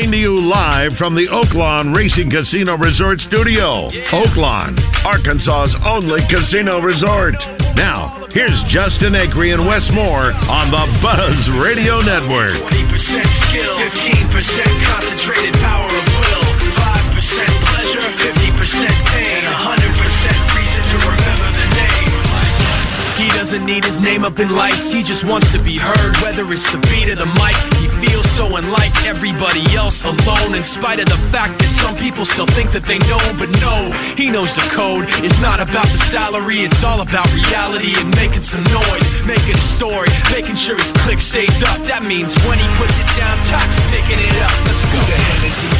Coming to you live from the Oaklawn Racing Casino Resort Studio. Oaklawn, Arkansas's only casino resort. Now, here's Justin Acree and Wes Moore on the Buzz Radio Network. 20% skill, 15% concentrated power of will, 5% pleasure, 50% doesn't need his name up in lights, he just wants to be heard, whether it's the beat or the mic. He feels so unlike everybody else alone, in spite of the fact that some people still think that they know, him, but no, he knows the code. It's not about the salary, it's all about reality and making some noise, making a story, making sure his click stays up. That means when he puts it down, Tox picking it up. Let's go.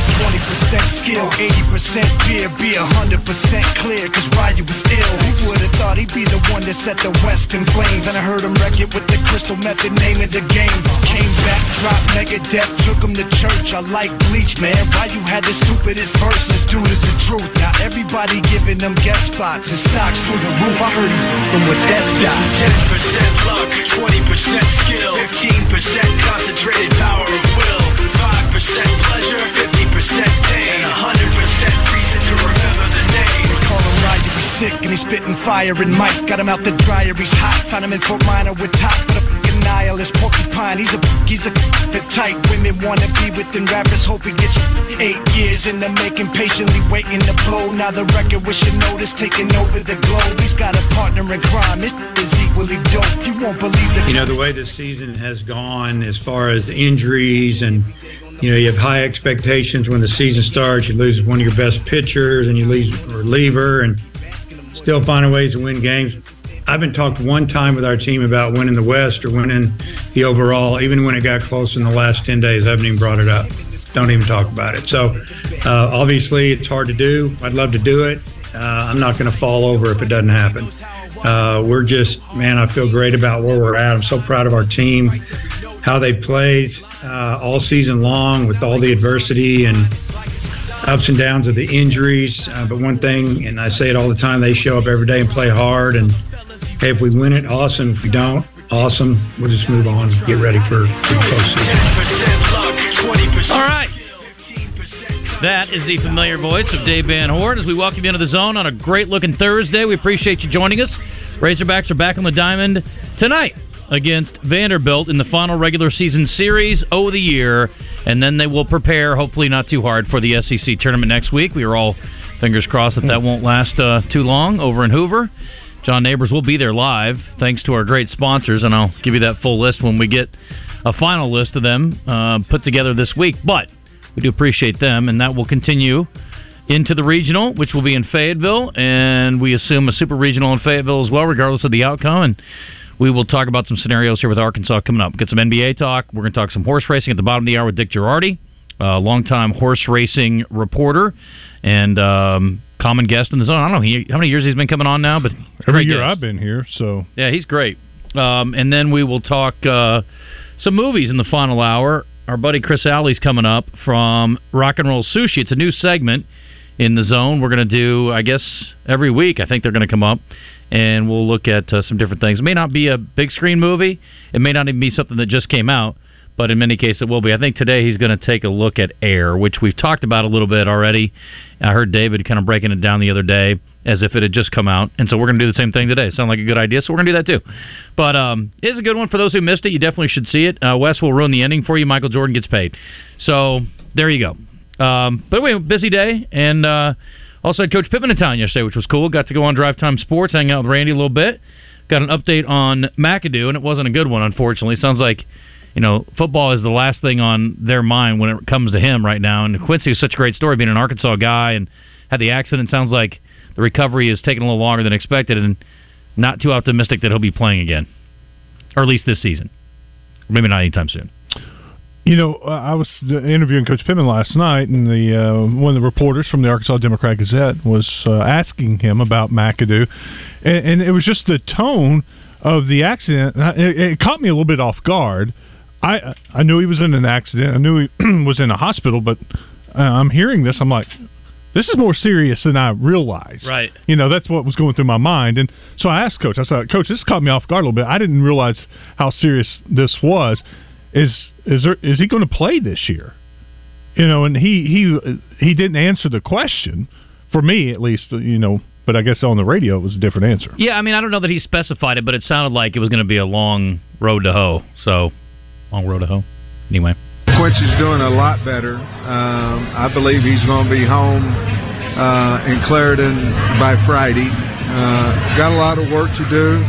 This is 20% skill, 80% fear, be 100% clear, cause Ryu was ill. Who would've thought he'd be the one that set the West in flames? And I heard him wreck it with the crystal method, name of the game. Came back, dropped mega death, took him to church. I like Bleach, man. Ryu had the stupidest verse, dude is the truth. Now everybody giving them guest spots and stocks through the roof. I heard he from Death This is 10% luck, 20% skill, 15% concentrated power and he's spitting fire and Mike got him out the dryer, he's hot. Found him in Fort Minor with top the fucking nihilist porcupine. He's a he's a the type women wanna be with him. Rappers hope he gets eight years in the making, patiently waiting to blow. Now the record with notice taking over the globe. He's got a partner in crime. This is equally dope. You won't believe the You know, the way this season has gone as far as injuries and, you know, you have high expectations when the season starts. You lose one of your best pitchers and you lose a reliever and still finding ways to win games. I haven't talked one time with our team about winning the West or winning the overall, even when it got close in the last 10 days. I haven't even brought it up. Don't even talk about it. So, uh, obviously, it's hard to do. I'd love to do it. Uh, I'm not going to fall over if it doesn't happen. Uh, we're just, man, I feel great about where we're at. I'm so proud of our team, how they played uh, all season long with all the adversity and ups and downs of the injuries. Uh, but one thing, and I say it all the time, they show up every day and play hard. And hey, if we win it, awesome. If we don't, awesome. We'll just move on get ready for, the postseason. 10% luck, 20% All right. That is the familiar voice of Dave Van Horn as we welcome you into the zone on a great looking Thursday. We appreciate you joining us. Razorbacks are back on the diamond tonight against Vanderbilt in the final regular season series of the year, and then they will prepare, hopefully not too hard, for the SEC tournament next week. We are all fingers crossed that that won't last uh, too long over in Hoover. John Neighbors will be there live, thanks to our great sponsors, and I'll give you that full list when we get a final list of them uh, put together this week. But we do appreciate them, and that will continue into the regional, which will be in Fayetteville, and we assume a super regional in Fayetteville as well, regardless of the outcome. And we will talk about some scenarios here with Arkansas coming up. Get some NBA talk. We're going to talk some horse racing at the bottom of the hour with Dick Girardi, a longtime horse racing reporter and um, common guest in the zone. I don't know he, how many years he's been coming on now, but Every year guest. I've been here, so Yeah, he's great. Um, and then we will talk uh, some movies in the final hour. Our buddy Chris Alley's coming up from Rock and Roll Sushi. It's a new segment in the zone. We're going to do, I guess, every week. I think they're going to come up, and we'll look at uh, some different things. It may not be a big screen movie. It may not even be something that just came out, but in many cases it will be. I think today he's going to take a look at Air, which we've talked about a little bit already. I heard David kind of breaking it down the other day as if it had just come out, and so we're going to do the same thing today. Sound like a good idea, so we're going to do that too. But um, it's a good one for those who missed it. You definitely should see it. Uh, Wes will ruin the ending for you. Michael Jordan gets paid, so there you go. Um, but anyway, busy day, and uh, also had Coach Pittman in town yesterday, which was cool. Got to go on Drive Time Sports, hang out with Randy a little bit. Got an update on McAdoo, and it wasn't a good one, unfortunately. Sounds like you know, football is the last thing on their mind when it comes to him right now. And Quincy is such a great story, being an Arkansas guy and had the accident. Sounds like the recovery is taking a little longer than expected, and not too optimistic that he'll be playing again, or at least this season, or maybe not anytime soon. You know, uh, I was interviewing Coach Pittman last night, and the uh, one of the reporters from the Arkansas Democrat Gazette was uh, asking him about McAdoo, and, and, it was just the tone of the accident. It, it, caught me a little bit off guard. I I knew he was in an accident. I knew he was in a hospital, but uh, I'm hearing this. I'm like, this is more serious than I realized. Right. You know, that's what was going through my mind. And so I asked Coach, I said, Coach, this caught me off guard a little bit. I didn't realize how serious this was is is there is he going to play this year? You know, and he he he didn't answer the question for me at least. You know, but I guess on the radio it was a different answer. Yeah, I mean, I don't know that he specified it, but it sounded like it was going to be a long road to hoe. So, long road to hoe. Anyway. Quincy's doing a lot better. Um, I believe he's going to be home uh, in Clarendon by Friday. Uh, got a lot of work to do.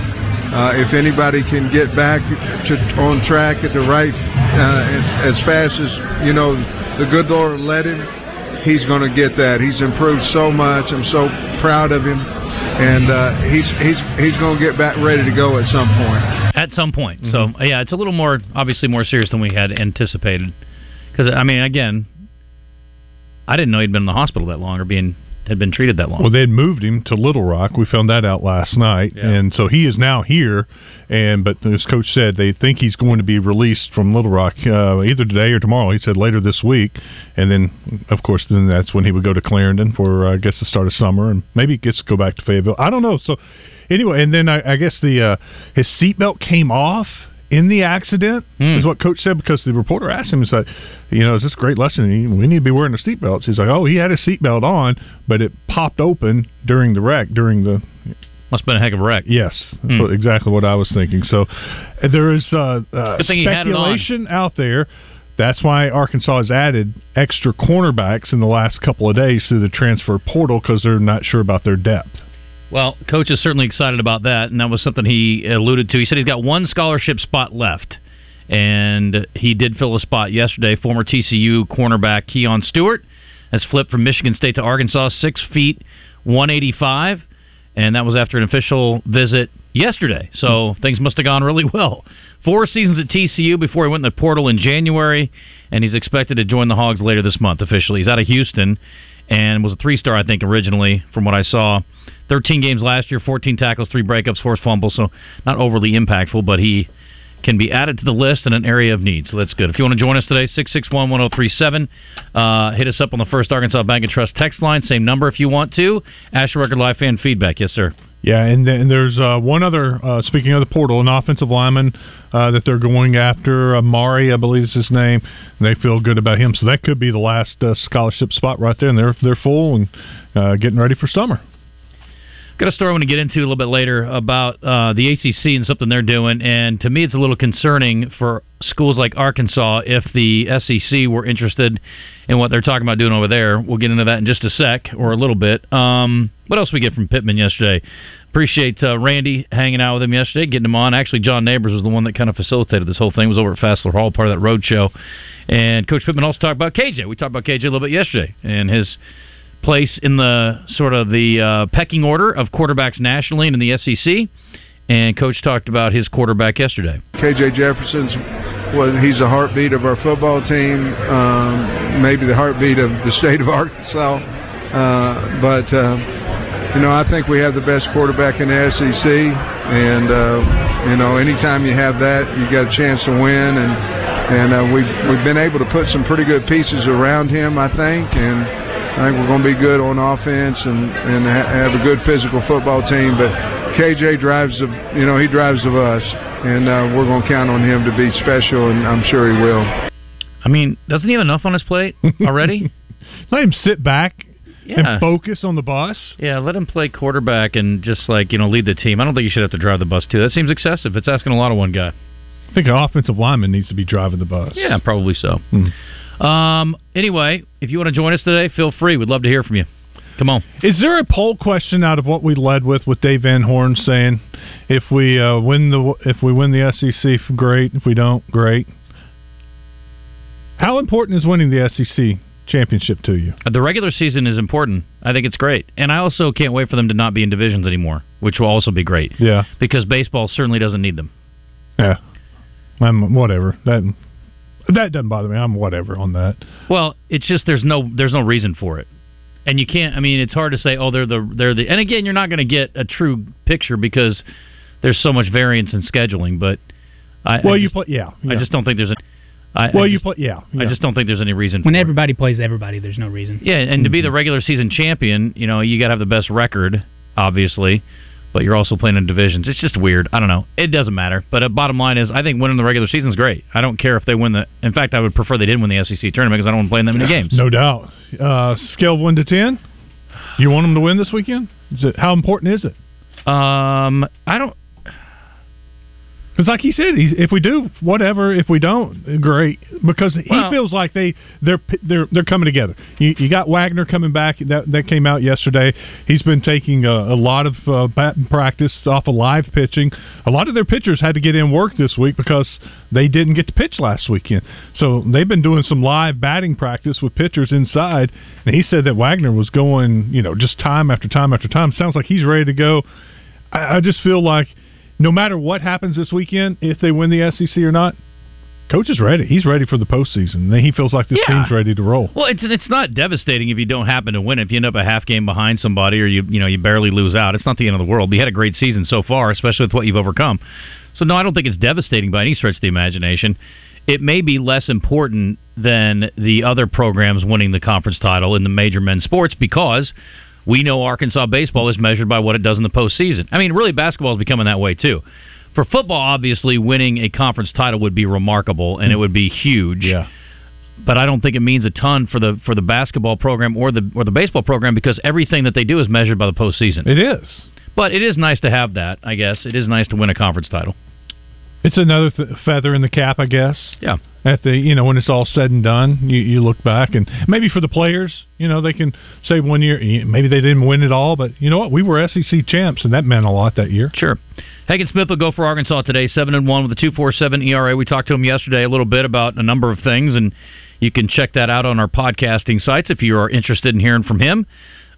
Uh, if anybody can get back to, on track at the right, uh, as fast as you know, the good Lord let him, he's going to get that. He's improved so much. I'm so proud of him, and uh, he's he's he's going to get back ready to go at some point. At some point. Mm-hmm. So yeah, it's a little more obviously more serious than we had anticipated. Because I mean, again, I didn't know he'd been in the hospital that long or being had been treated that long. Well, they had moved him to Little Rock. We found that out last night, yeah. and so he is now here. And but as Coach said, they think he's going to be released from Little Rock uh, either today or tomorrow. He said later this week, and then of course then that's when he would go to Clarendon for uh, I guess the start of summer, and maybe gets to go back to Fayetteville. I don't know. So anyway, and then I, I guess the uh, his seatbelt came off in the accident mm. is what coach said because the reporter asked him he's like you know is this a great lesson we need to be wearing the seatbelts he's like oh he had a seatbelt on but it popped open during the wreck during the must have been a heck of a wreck yes mm. exactly what i was thinking so there is uh, uh, speculation out there that's why Arkansas has added extra cornerbacks in the last couple of days through the transfer portal because they're not sure about their depth. Well, coach is certainly excited about that, and that was something he alluded to. He said he's got one scholarship spot left, and he did fill a spot yesterday. Former TCU cornerback Keon Stewart has flipped from Michigan State to Arkansas, six feet, one eighty-five, and that was after an official visit yesterday. So things must have gone really well. Four seasons at TCU before he went in the portal in January, and he's expected to join the Hogs later this month officially. He's out of Houston and was a three star, I think, originally from what I saw. 13 games last year, 14 tackles, three breakups, forced fumbles, so not overly impactful, but he can be added to the list in an area of need. So that's good. If you want to join us today, 661 1037. Uh, hit us up on the First Arkansas Bank and Trust text line. Same number if you want to. Asher Record Live fan feedback. Yes, sir. Yeah, and, then there's uh, one other, uh, speaking of the portal, an offensive lineman uh, that they're going after, Amari, I believe is his name. they feel good about him. So that could be the last uh, scholarship spot right there. And they're, they're full and uh, getting ready for summer. Got a story I want to get into a little bit later about uh, the ACC and something they're doing, and to me, it's a little concerning for schools like Arkansas if the SEC were interested in what they're talking about doing over there. We'll get into that in just a sec or a little bit. Um, what else we get from Pittman yesterday? Appreciate uh, Randy hanging out with him yesterday, getting him on. Actually, John Neighbors was the one that kind of facilitated this whole thing. was over at Fassler Hall, part of that road show. And Coach Pittman also talked about KJ. We talked about KJ a little bit yesterday and his place in the sort of the uh, pecking order of quarterbacks nationally and in the SEC. And coach talked about his quarterback yesterday. KJ Jefferson's well, he's the heartbeat of our football team, um, maybe the heartbeat of the state of Arkansas. Uh, but uh, you know, I think we have the best quarterback in the SEC, and uh, you know, anytime you have that, you got a chance to win. And and uh, we've we've been able to put some pretty good pieces around him, I think, and I think we're going to be good on offense and and have a good physical football team. But KJ drives the you know he drives the bus, and uh, we're going to count on him to be special, and I'm sure he will. I mean, doesn't he have enough on his plate already? Let him sit back yeah. and focus on the bus. Yeah, let him play quarterback and just like you know lead the team. I don't think you should have to drive the bus too. That seems excessive. It's asking a lot of one guy. I think an offensive lineman needs to be driving the bus. Yeah, probably so. Hmm. Um, anyway, if you want to join us today, feel free. We'd love to hear from you. Come on. Is there a poll question out of what we led with with Dave Van Horn saying if we uh, win the if we win the SEC, great. If we don't, great. How important is winning the SEC championship to you? The regular season is important. I think it's great, and I also can't wait for them to not be in divisions anymore, which will also be great. Yeah, because baseball certainly doesn't need them. Yeah, I'm whatever that that doesn't bother me. I'm whatever on that. Well, it's just there's no there's no reason for it, and you can't. I mean, it's hard to say. Oh, they're the they're the. And again, you're not going to get a true picture because there's so much variance in scheduling. But I well, I you just, play yeah, yeah. I just don't think there's a. I, well, I you just, play yeah, I just don't think there's any reason. When for everybody plays everybody, there's no reason. Yeah, and to be the regular season champion, you know, you got to have the best record, obviously. But you're also playing in divisions. It's just weird. I don't know. It doesn't matter. But uh, bottom line is, I think winning the regular season is great. I don't care if they win the. In fact, I would prefer they didn't win the SEC tournament because I don't want to play in that many games. No doubt. Uh, scale of one to ten. You want them to win this weekend? Is it how important is it? Um, I don't. Because, like he said, he's, if we do whatever, if we don't, great. Because he Well- feels like they they're they're they're coming together. You, you got Wagner coming back. That that came out yesterday. He's been taking a, a lot of uh, batting practice off of live pitching. A lot of their pitchers had to get in work this week because they didn't get to pitch last weekend. So they've been doing some live batting practice with pitchers inside. And he said that Wagner was going, you know, just time after time after time. Sounds like he's ready to go. I, I just feel like no matter what happens this weekend, if they win the SEC or not, coach is ready. He's ready for the postseason. He feels like this Yeah. team's ready to roll. Well, it's it's not devastating if you don't happen to win. If you end up a half game behind somebody, or you you know you barely lose out, it's not the end of the world. We had a great season so far, especially with what you've overcome. So no, I don't think it's devastating by any stretch of the imagination. It may be less important than the other programs winning the conference title in the major men's sports because we know Arkansas baseball is measured by what it does in the postseason. I mean, really, basketball is becoming that way too. For football, obviously, winning a conference title would be remarkable and it would be huge Yeah. but I don't think it means a ton for the for the basketball program or the or the baseball program because everything that they do is measured by the postseason. It is. But it is nice to have that. I guess it is nice to win a conference title. It's another th- feather in the cap, I guess. Yeah. At the you know when it's all said and done, you, you look back and maybe for the players, you know they can say one year maybe they didn't win it all, but you know what? We were SEC champs, and that meant a lot that year. Sure. Hagen Smith will go for Arkansas today, seven and one with a two four seven ERA. We talked to him yesterday a little bit about a number of things, and you can check that out on our podcasting sites if you are interested in hearing from him.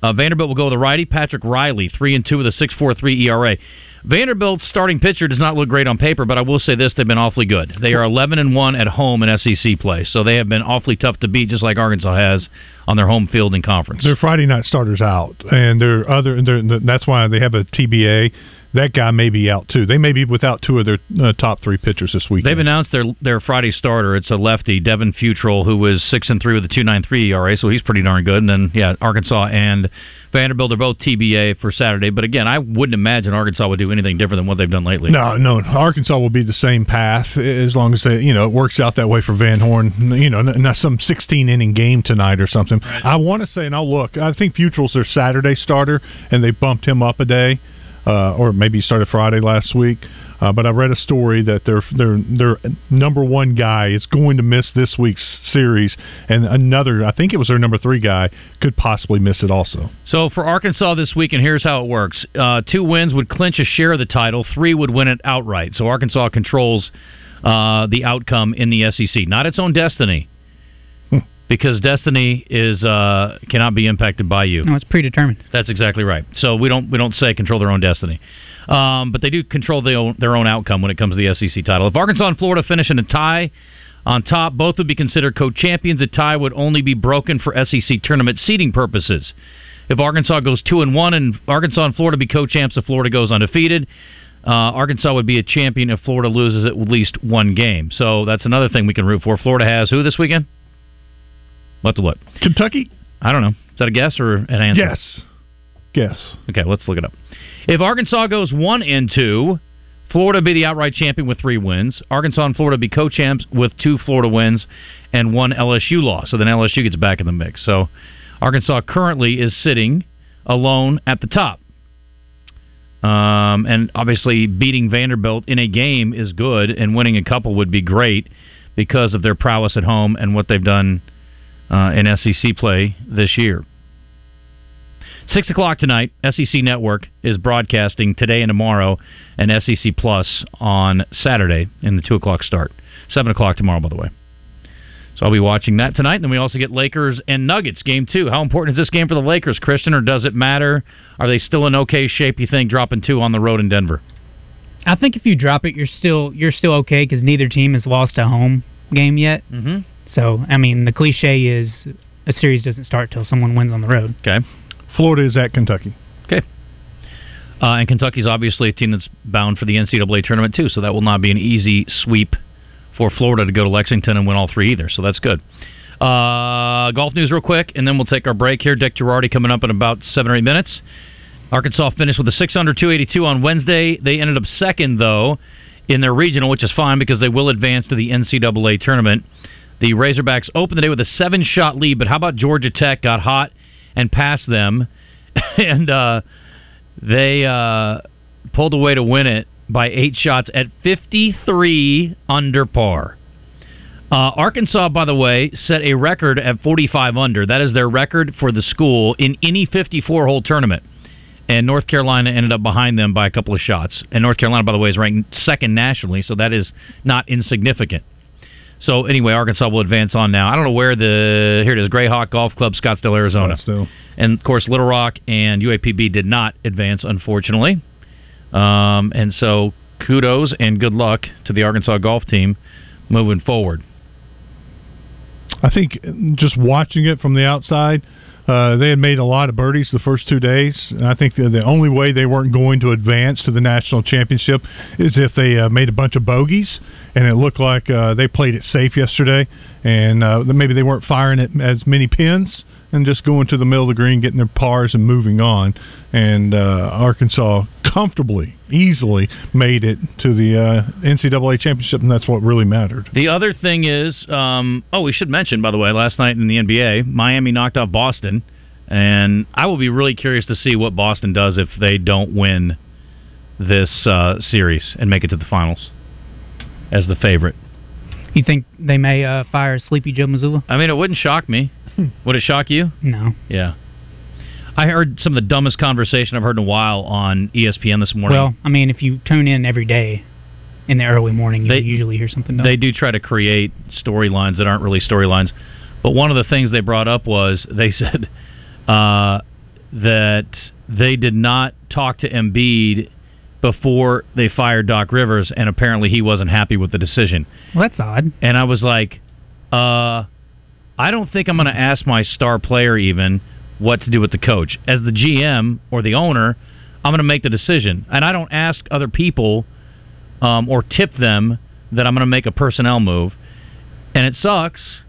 Uh, Vanderbilt will go with the righty Patrick Reilly, three and two with a six four three ERA. Vanderbilt's starting pitcher does not look great on paper, but I will say this: they've been awfully good. They are eleven and one at home in SEC play, so they have been awfully tough to beat, just like Arkansas has on their home field in conference. Their Friday night starters out, and their other. They're, that's why they have a TBA. That guy may be out too. They may be without two of their uh, top three pitchers this week. They've announced their their Friday starter. It's a lefty, Devin Futrell, who was six and three with a two nine three ERA, so he's pretty darn good. And then yeah, Arkansas and Vanderbilt are both TBA for Saturday. But again, I wouldn't imagine Arkansas would do anything different than what they've done lately. No, no. Arkansas will be the same path as long as they, you know, it works out that way for Van Horn. You know, not some 16 inning game tonight or something. I want to say, and I'll look. I think Futrell's their Saturday starter, and they bumped him up a day, uh, or maybe started Friday last week. Uh, but I read a story that their their their number one guy is going to miss this week's series, and another, I think it was their number three guy, could possibly miss it also. So for Arkansas this week, and here's how it works: uh, two wins would clinch a share of the title. Three would win it outright. So Arkansas controls uh, the outcome in the SEC, not its own destiny, because destiny is uh, cannot be impacted by you. No, it's predetermined. That's exactly right. So we don't we don't say control their own destiny, um, but they do control their own, their own outcome when it comes to the SEC title. If Arkansas and Florida finish in a tie on top, both would be considered co-champions. A tie would only be broken for SEC tournament seeding purposes. If Arkansas goes two and one, and Arkansas and Florida be co-champs, if Florida goes undefeated. Uh, Arkansas would be a champion if Florida loses at least one game. So that's another thing we can root for. Florida has who this weekend? We'll have to look. Kentucky? I don't know. Is that a guess or an answer? Yes. Guess. Okay, let's look it up. If Arkansas goes one and two, Florida be the outright champion with three wins. Arkansas and Florida be co-champs with two Florida wins and one LSU loss. So then LSU gets back in the mix. So Arkansas currently is sitting alone at the top. Um, and obviously, beating Vanderbilt in a game is good, and winning a couple would be great because of their prowess at home and what they've done uh, in SEC play this year. Six o'clock tonight, SEC Network is broadcasting today and tomorrow, and SEC Plus on Saturday in the two o'clock start. Seven o'clock tomorrow, by the way. So I'll be watching that tonight. And then we also get Lakers and Nuggets game two. How important is this game for the Lakers, Christian, or does it matter? Are they still in okay shape? You think dropping two on the road in Denver? I think if you drop it, you're still you're still okay because neither team has lost a home game yet. Mm-hmm. So I mean, the cliche is a series doesn't start till someone wins on the road. Okay. Florida is at Kentucky. Okay. Uh, and Kentucky's obviously a team that's bound for the NCAA tournament too, so that will not be an easy sweep for Florida to go to Lexington and win all three either. So that's good. Uh, golf news real quick, and then we'll take our break here. Dick Girardi coming up in about seven or eight minutes. Arkansas finished with a 6 under 282 on Wednesday. They ended up second though in their regional, which is fine because they will advance to the NCAA tournament. The Razorbacks opened the day with a seven shot lead, but how about Georgia Tech got hot and passed them, and uh, they uh, pulled away to win it by eight shots at 53 under par. Uh, Arkansas, by the way, set a record at 45 under. That is their record for the school in any 54 hole tournament. And North Carolina ended up behind them by a couple of shots. And North Carolina, by the way, is ranked second nationally, so that is not insignificant. So anyway, Arkansas will advance on now. I don't know where the here it is, Grayhawk Golf Club, Scottsdale, Arizona. Scottsdale. And of course, Little Rock and UAPB did not advance, unfortunately. Um, and so kudos and good luck to the Arkansas golf team moving forward. I think just watching it from the outside, uh, they had made a lot of birdies the first two days. And I think the, the only way they weren't going to advance to the national championship is if they uh, made a bunch of bogeys. And it looked like uh, they played it safe yesterday, and uh, maybe they weren't firing it as many pins and just going to the middle of the green, getting their pars and moving on. And uh, Arkansas comfortably, easily made it to the uh, NCAA championship, and that's what really mattered. The other thing is, um, oh, we should mention, by the way, last night in the NBA, Miami knocked off Boston, and I will be really curious to see what Boston does if they don't win this uh, series and make it to the finals as the favorite. You think they may uh, fire Sleepy Joe Mazzulla? I mean, it wouldn't shock me. Would it shock you? No. Yeah. I heard some of the dumbest conversation I've heard in a while on ESPN this morning. Well, I mean, if you tune in every day in the early morning, you They- usually hear something. dumb. they do try to create storylines that aren't really storylines. But one of the things they brought up was they said uh, that they did not talk to Embiid before they fired Doc Rivers, and apparently he wasn't happy with the decision. Well, that's odd. And I was like, uh, I don't think I'm going to ask my star player even what to do with the coach. As the GM or the owner, I'm going to make the decision. And I don't ask other people um, or tip them that I'm going to make a personnel move. And it sucks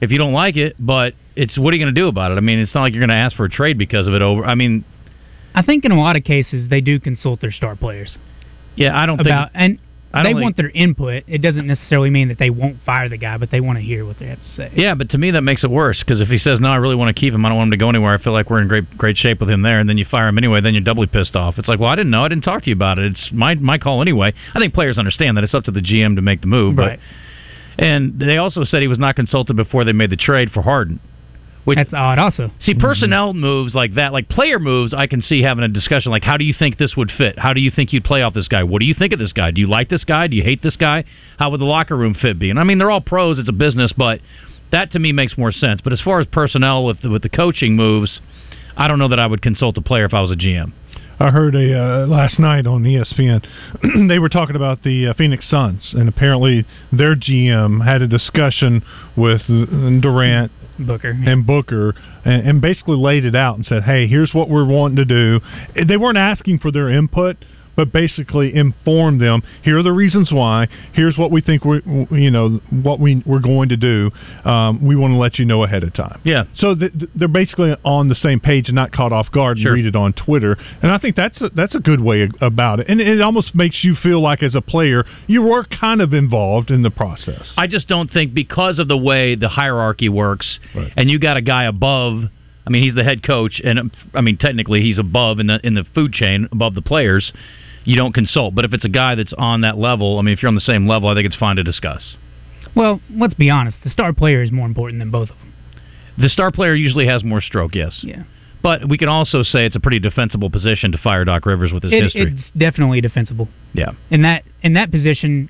if you don't like it, but it's what are you going to do about it? I mean, it's not like you're going to ask for a trade because of it over. I mean, I think in a lot of cases they do consult their star players yeah, I don't about, think. and I they want their input. It doesn't necessarily mean that they won't fire the guy, but they want to hear what they have to say. Yeah, but to me that makes it worse because if he says no, I really want to keep him. I don't want him to go anywhere. I feel like we're in great great shape with him there, and then you fire him anyway. Then you're doubly pissed off. It's like, well, I didn't know. I didn't talk to you about it. It's my my call anyway. I think players understand that it's up to the GM to make the move. Right. But, and they also said he was not consulted before they made the trade for Harden. Which, That's odd, also. See, personnel moves like that, like player moves, I can see having a discussion like, how do you think this would fit? How do you think you'd play off this guy? What do you think of this guy? Do you like this guy? Do you hate this guy? How would the locker room fit be? And I mean, they're all pros. It's a business, but that to me makes more sense. But as far as personnel with with the coaching moves, I don't know that I would consult a player if I was a GM. I heard a uh, last night on ESPN. they were talking about the uh, Phoenix Suns, and apparently their GM had a discussion with uh, Durant Booker. and Booker, and, and basically laid it out and said, "Hey, here's what we're wanting to do." They weren't asking for their input, but basically inform them. Here are the reasons why. Here's what we think we, you know, what we we're going to do. Um, we want to let you know ahead of time. Yeah. So th- th- they're basically on the same page and not caught off guard Sure. and read it on Twitter. And I think that's a, that's a good way about it. And it almost makes you feel like as a player you were kind of involved in the process. I just don't think because of the way the hierarchy works, Right. and you got a guy above. I mean, he's the head coach, and I mean, technically, he's above in the in the food chain, above the players. You don't consult, but if it's a guy that's on that level, I mean, if you're on the same level, I think it's fine to discuss. Well, let's be honest. The star player is more important than both of them. The star player usually has more stroke, yes, Yeah. but we can also say it's a pretty defensible position to fire Doc Rivers with his It, history. it's definitely defensible. Yeah. In that in that position,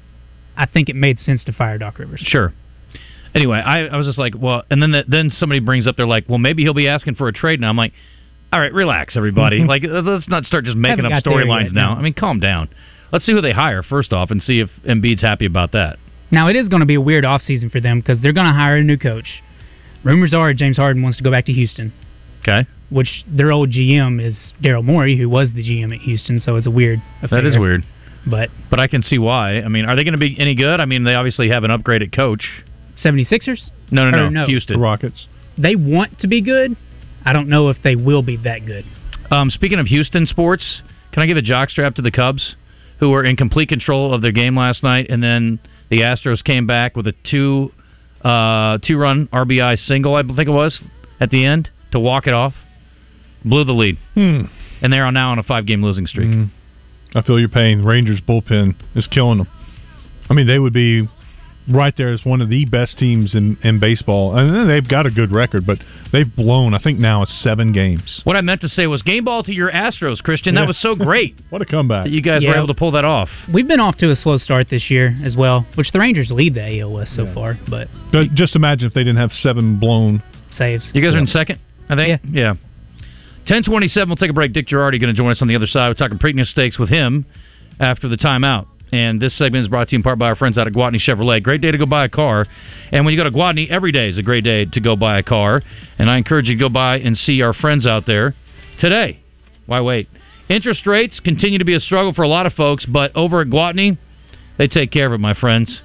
I think it made sense to fire Doc Rivers. Sure. anyway, I, I was just like, well, and then the, then somebody brings up, they're like, well, maybe he'll be asking for a trade now. I'm like, all right, relax, everybody. like, uh, let's not start just making up storylines now. no. I mean, calm down. Let's see who they hire first off, and see if Embiid's happy about that. Now it is going to be a weird offseason for them because they're going to hire a new coach. Rumors are James Harden wants to go back to Houston, Okay, which their old GM is Daryl Morey, who was the GM at Houston. So it's a weird. Affair. that is weird, But but I can see why. I mean, are they going to be any good? I mean, they obviously have an upgraded coach. 76ers, No, no, no, no. Houston. The Rockets. they want to be good. I don't know if they will be that good. Um, speaking of Houston sports, can I give a jockstrap to the Cubs, who were in complete control of their game last night, and then the Astros came back with a two uh, two run RBI single, I think it was, at the end to walk it off, blew the lead, Hmm. and they're now on a five game losing streak. Mm. I feel your pain. Rangers bullpen is killing them. I mean, they would be right there as one of the best teams in, in baseball. And they've got a good record, but they've blown, I think now it's seven games. What I meant to say was game ball to your Astros, Christian. That Yeah. was so great What a comeback. that you guys were able to pull that off. We've been off to a slow start this year as well, which the Rangers lead the AL West so Yeah. far, but But just imagine if they didn't have seven blown. saves. You guys are in second, I think. Yeah. Ten twenty seven. We'll take a break. Dick Girardi going to join us on the other side. We're talking Preakness Stakes with him after the timeout. And this segment is brought to you in part by our friends out at Gwatney Chevrolet. Great day to go buy a car. And when you go to Gwatney, every day is a great day to go buy a car. And I encourage you to go by and see our friends out there today. Why wait? Interest rates continue to be a struggle for a lot of folks, but over at Gwatney, they take care of it, my friends.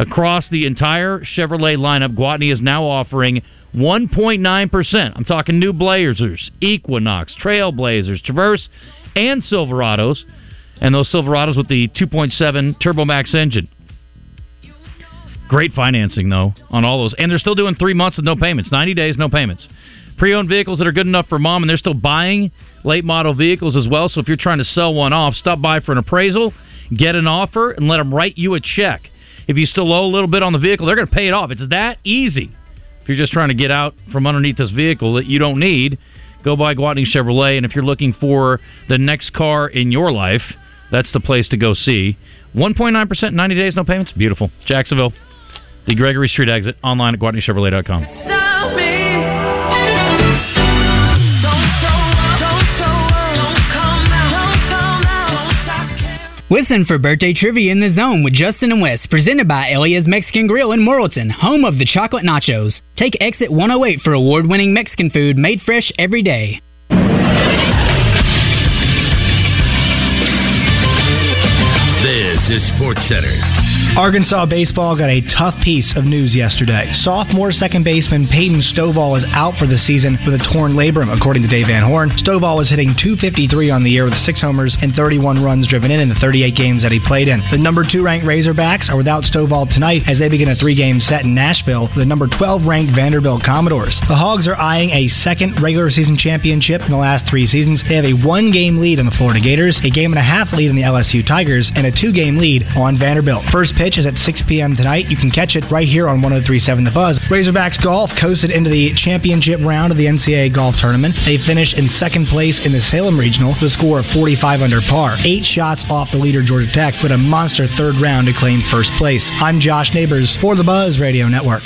Across the entire Chevrolet lineup, Gwatney is now offering 1.9%. I'm talking new Blazers, Equinox, Trailblazers, Traverse, and Silverados. And those Silverados with the 2.7 TurboMax engine. Great financing, though, on all those. And they're still doing three months with no payments, 90 days, no payments. Pre owned vehicles that are good enough for mom, and they're still buying late model vehicles as well. So if you're trying to sell one off, stop by for an appraisal, get an offer, and let them write you a check. If you still owe a little bit on the vehicle, they're going to pay it off. It's that easy. If you're just trying to get out from underneath this vehicle that you don't need, go by Gwatney Chevrolet. And if you're looking for the next car in your life, that's the place to go see. 1.9%, 90 days, no payments. Beautiful. Jacksonville, the Gregory Street exit, online at GwatneyChevrolet.com. Stop me. Don't throw up. Don't throw up. Don't come out. Don't come out. Don't stop. Listen for birthday trivia in the zone with Justin and Wes, presented by Elia's Mexican Grill in Morrilton, home of the chocolate nachos. Take exit 108 for award-winning Mexican food made fresh every day. This Sports Center. Arkansas baseball got a tough piece of news yesterday. Sophomore second baseman Peyton Stovall is out for the season with a torn labrum, according to Dave Van Horn. Stovall is hitting 253 on the year with six homers and 31 runs driven in in the 38 games that he played in. The number two ranked Razorbacks are without Stovall tonight as they begin a three game set in Nashville the number 12 ranked Vanderbilt Commodores. The Hogs are eyeing a second regular season championship in the last three seasons. They have a one game lead on the Florida Gators, a game and a half lead on the LSU Tigers, and a two game lead on Vanderbilt. First pitch is at 6 p.m. tonight. You can catch it right here on 1037 The Buzz. Razorbacks golf coasted into the championship round of the NCAA golf tournament. They finished in second place in the Salem Regional with a score of 45 under par. Eight shots off the leader Georgia Tech, but a monster third round to claim first place. I'm Josh Neighbors for The Buzz Radio Network.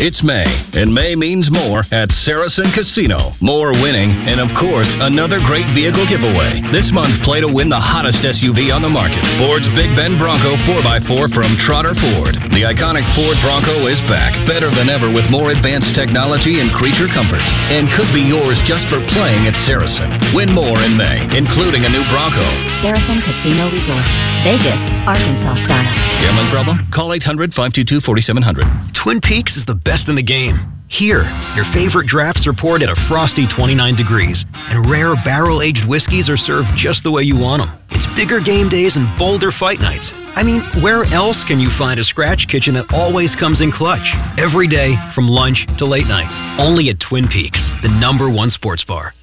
It's May, and May means more at Saracen Casino. More winning, and of course, another great vehicle giveaway. This month, play to win the hottest SUV on the market Ford's Big Bend Bronco 4x4 from Trotter Ford. The iconic Ford Bronco is back, better than ever with more advanced technology and creature comforts, and could be yours just for playing at Saracen. Win more in May, including a new Bronco. Saracen Casino Resort, Vegas, Arkansas style. Gambling problem? Call 800 522 4700. Twin Peaks is the best in the game. Here, your favorite drafts are poured at a frosty 29 degrees, and rare barrel aged whiskeys are served just the way you want them. It's bigger game days and bolder fight nights. I mean, where else can you find a scratch kitchen that always comes in clutch? Every day, from lunch to late night. Only at Twin Peaks, the number one sports bar.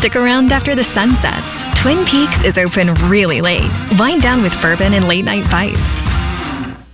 Stick around after the sun sets. Twin Peaks is open really late. Wind down with bourbon and late night bites.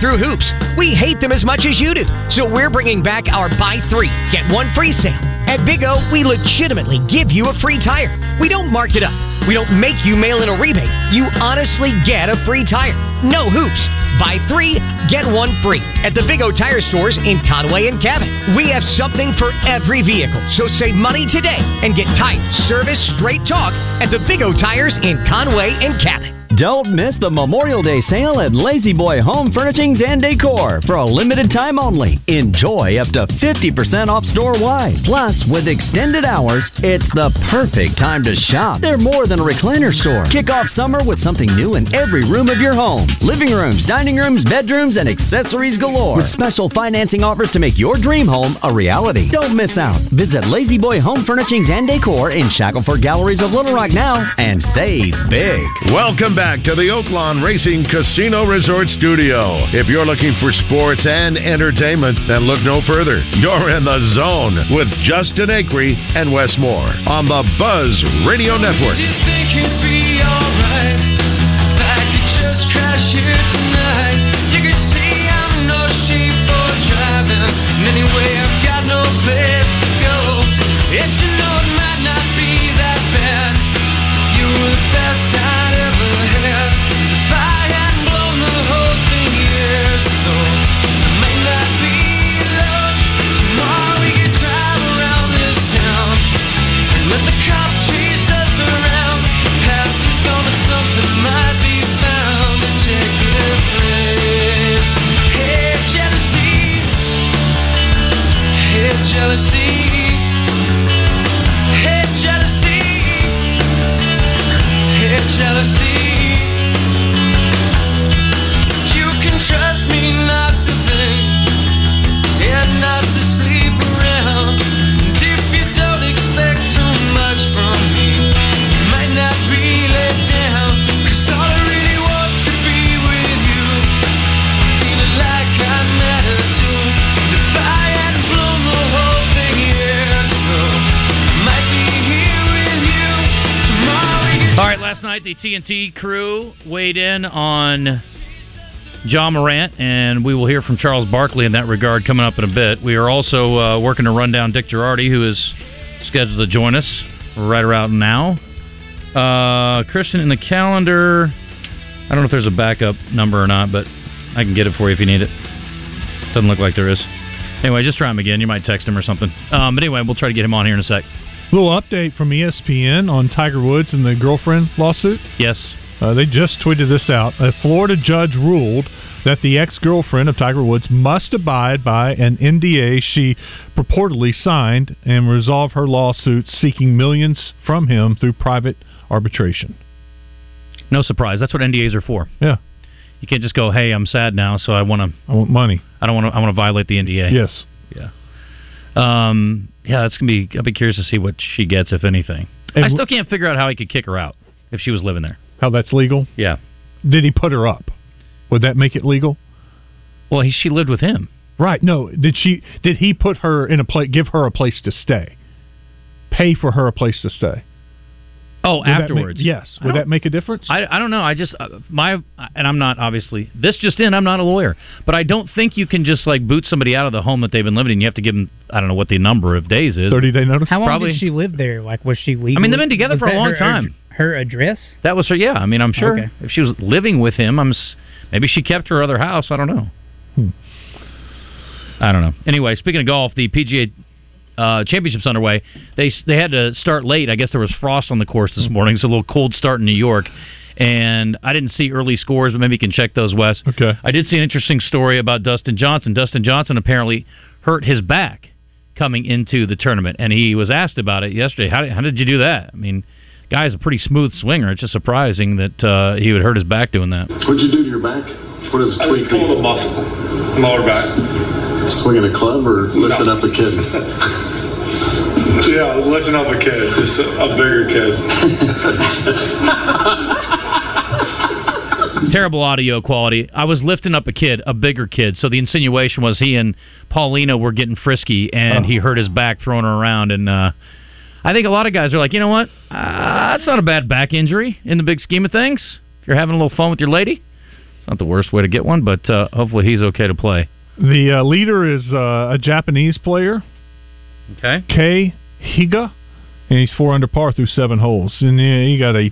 through hoops. We hate them as much as you do. So we're bringing back our buy three, get one free sale. At Big O, we legitimately give you a free tire. We don't mark it up. We don't make you mail in a rebate. You honestly get a free tire. No hoops. Buy three, get one free at the Big O Tire stores in Conway and Cabot. We have something for every vehicle. So save money today and get tight service, straight talk at the Big O Tires in Conway and Cabot. Don't miss the Memorial Day sale at La-Z-Boy Home Furnishings and Decor for a limited time only. Enjoy up to 50% off store wide. Plus, with extended hours, it's the perfect time to shop. They're more than a recliner store. Kick off summer with something new in every room of your home living rooms, dining rooms, bedrooms, and accessories galore. With special financing offers to make your dream home a reality. Don't miss out. Visit La-Z-Boy Home Furnishings and Decor in Shackleford Galleries of Little Rock now and save big. Welcome back to the Oaklawn Racing Casino Resort Studio. If you're looking for sports and entertainment, then look no further. You're in the zone with Justin Acree and Wes Moore on the Buzz Radio Network. Anyway, I've got no place to go. It's TNT crew weighed in on Ja Morant, and we will hear from Charles Barkley in that regard coming up in a bit. We are also uh, working to run down Dick Girardi, who is scheduled to join us right around now. Uh, Christian, in the calendar, I don't know if there's a backup number or not, but I can get it for you if you need it. Doesn't look like there is. Anyway, just try him again. You might text him or something. Um, but anyway, we'll try to get him on here in a sec. Little update from ESPN on Tiger Woods and the girlfriend lawsuit. Yes. Uh, they just tweeted this out. A Florida judge ruled that the ex girlfriend of Tiger Woods must abide by an NDA she purportedly signed and resolve her lawsuit seeking millions from him through private arbitration. No surprise. That's what NDAs are for. Yeah. You can't just go, "Hey, I'm sad now, so I want to. I want money. I don't want to. I want to violate the NDA." Yes. Yeah. Um. Yeah, it's gonna be. I'll be curious to see what she gets, if anything. And I still can't figure out how he could kick her out if she was living there. How that's legal? Yeah. Did he put her up? Would that make it legal? Well, he, she lived with him. Right. No. Did she? Did he put her in a place? Give her a place to stay? Pay for her a place to stay? Oh, Would that make- afterwards. yes. Would that make a difference? I, I don't know. I just uh, my and I'm not obviously this just in. I'm not a lawyer, but I don't think you can just like boot somebody out of the home that they've been living in. You have to give them. I don't know what the number of days is. Thirty day notice. How long Probably. did she live there? Like, was she legal? I mean, they've been together was for a long her- time. Her address? That was her. Yeah. I mean, I'm sure Okay. if she was living with him, I'm maybe she kept her other house. I don't know. I don't know. Anyway, speaking of golf, the PGA uh, Championship's underway. They they had to start late. I guess there was frost on the course this morning. It's a little cold start in New York. And I didn't see early scores, but maybe you can check those, Wes. Okay. I did see an interesting story about Dustin Johnson. Dustin Johnson apparently hurt his back coming into the tournament, and he was asked about it yesterday. How did, how did you do that? I mean, guy's a pretty smooth swinger. It's just surprising that uh, he would hurt his back doing that. What'd you do to your back? What is I tweak? pulled a muscle, lower back. Swinging a club or lifting up a kid? Yeah, lifting up a kid, just a, a bigger kid. Terrible audio quality. I was lifting up a kid, a bigger kid. So the insinuation was he and Paulina were getting frisky, and he hurt his back throwing her around. And uh, I think a lot of guys are like, you know what? Uh, that's not a bad back injury in the big scheme of things. If you're having a little fun with your lady, it's not the worst way to get one. But uh, hopefully he's okay to play. The uh, leader is uh, a Japanese player, Okay. Kei Higa, and he's four under par through seven holes. And you got a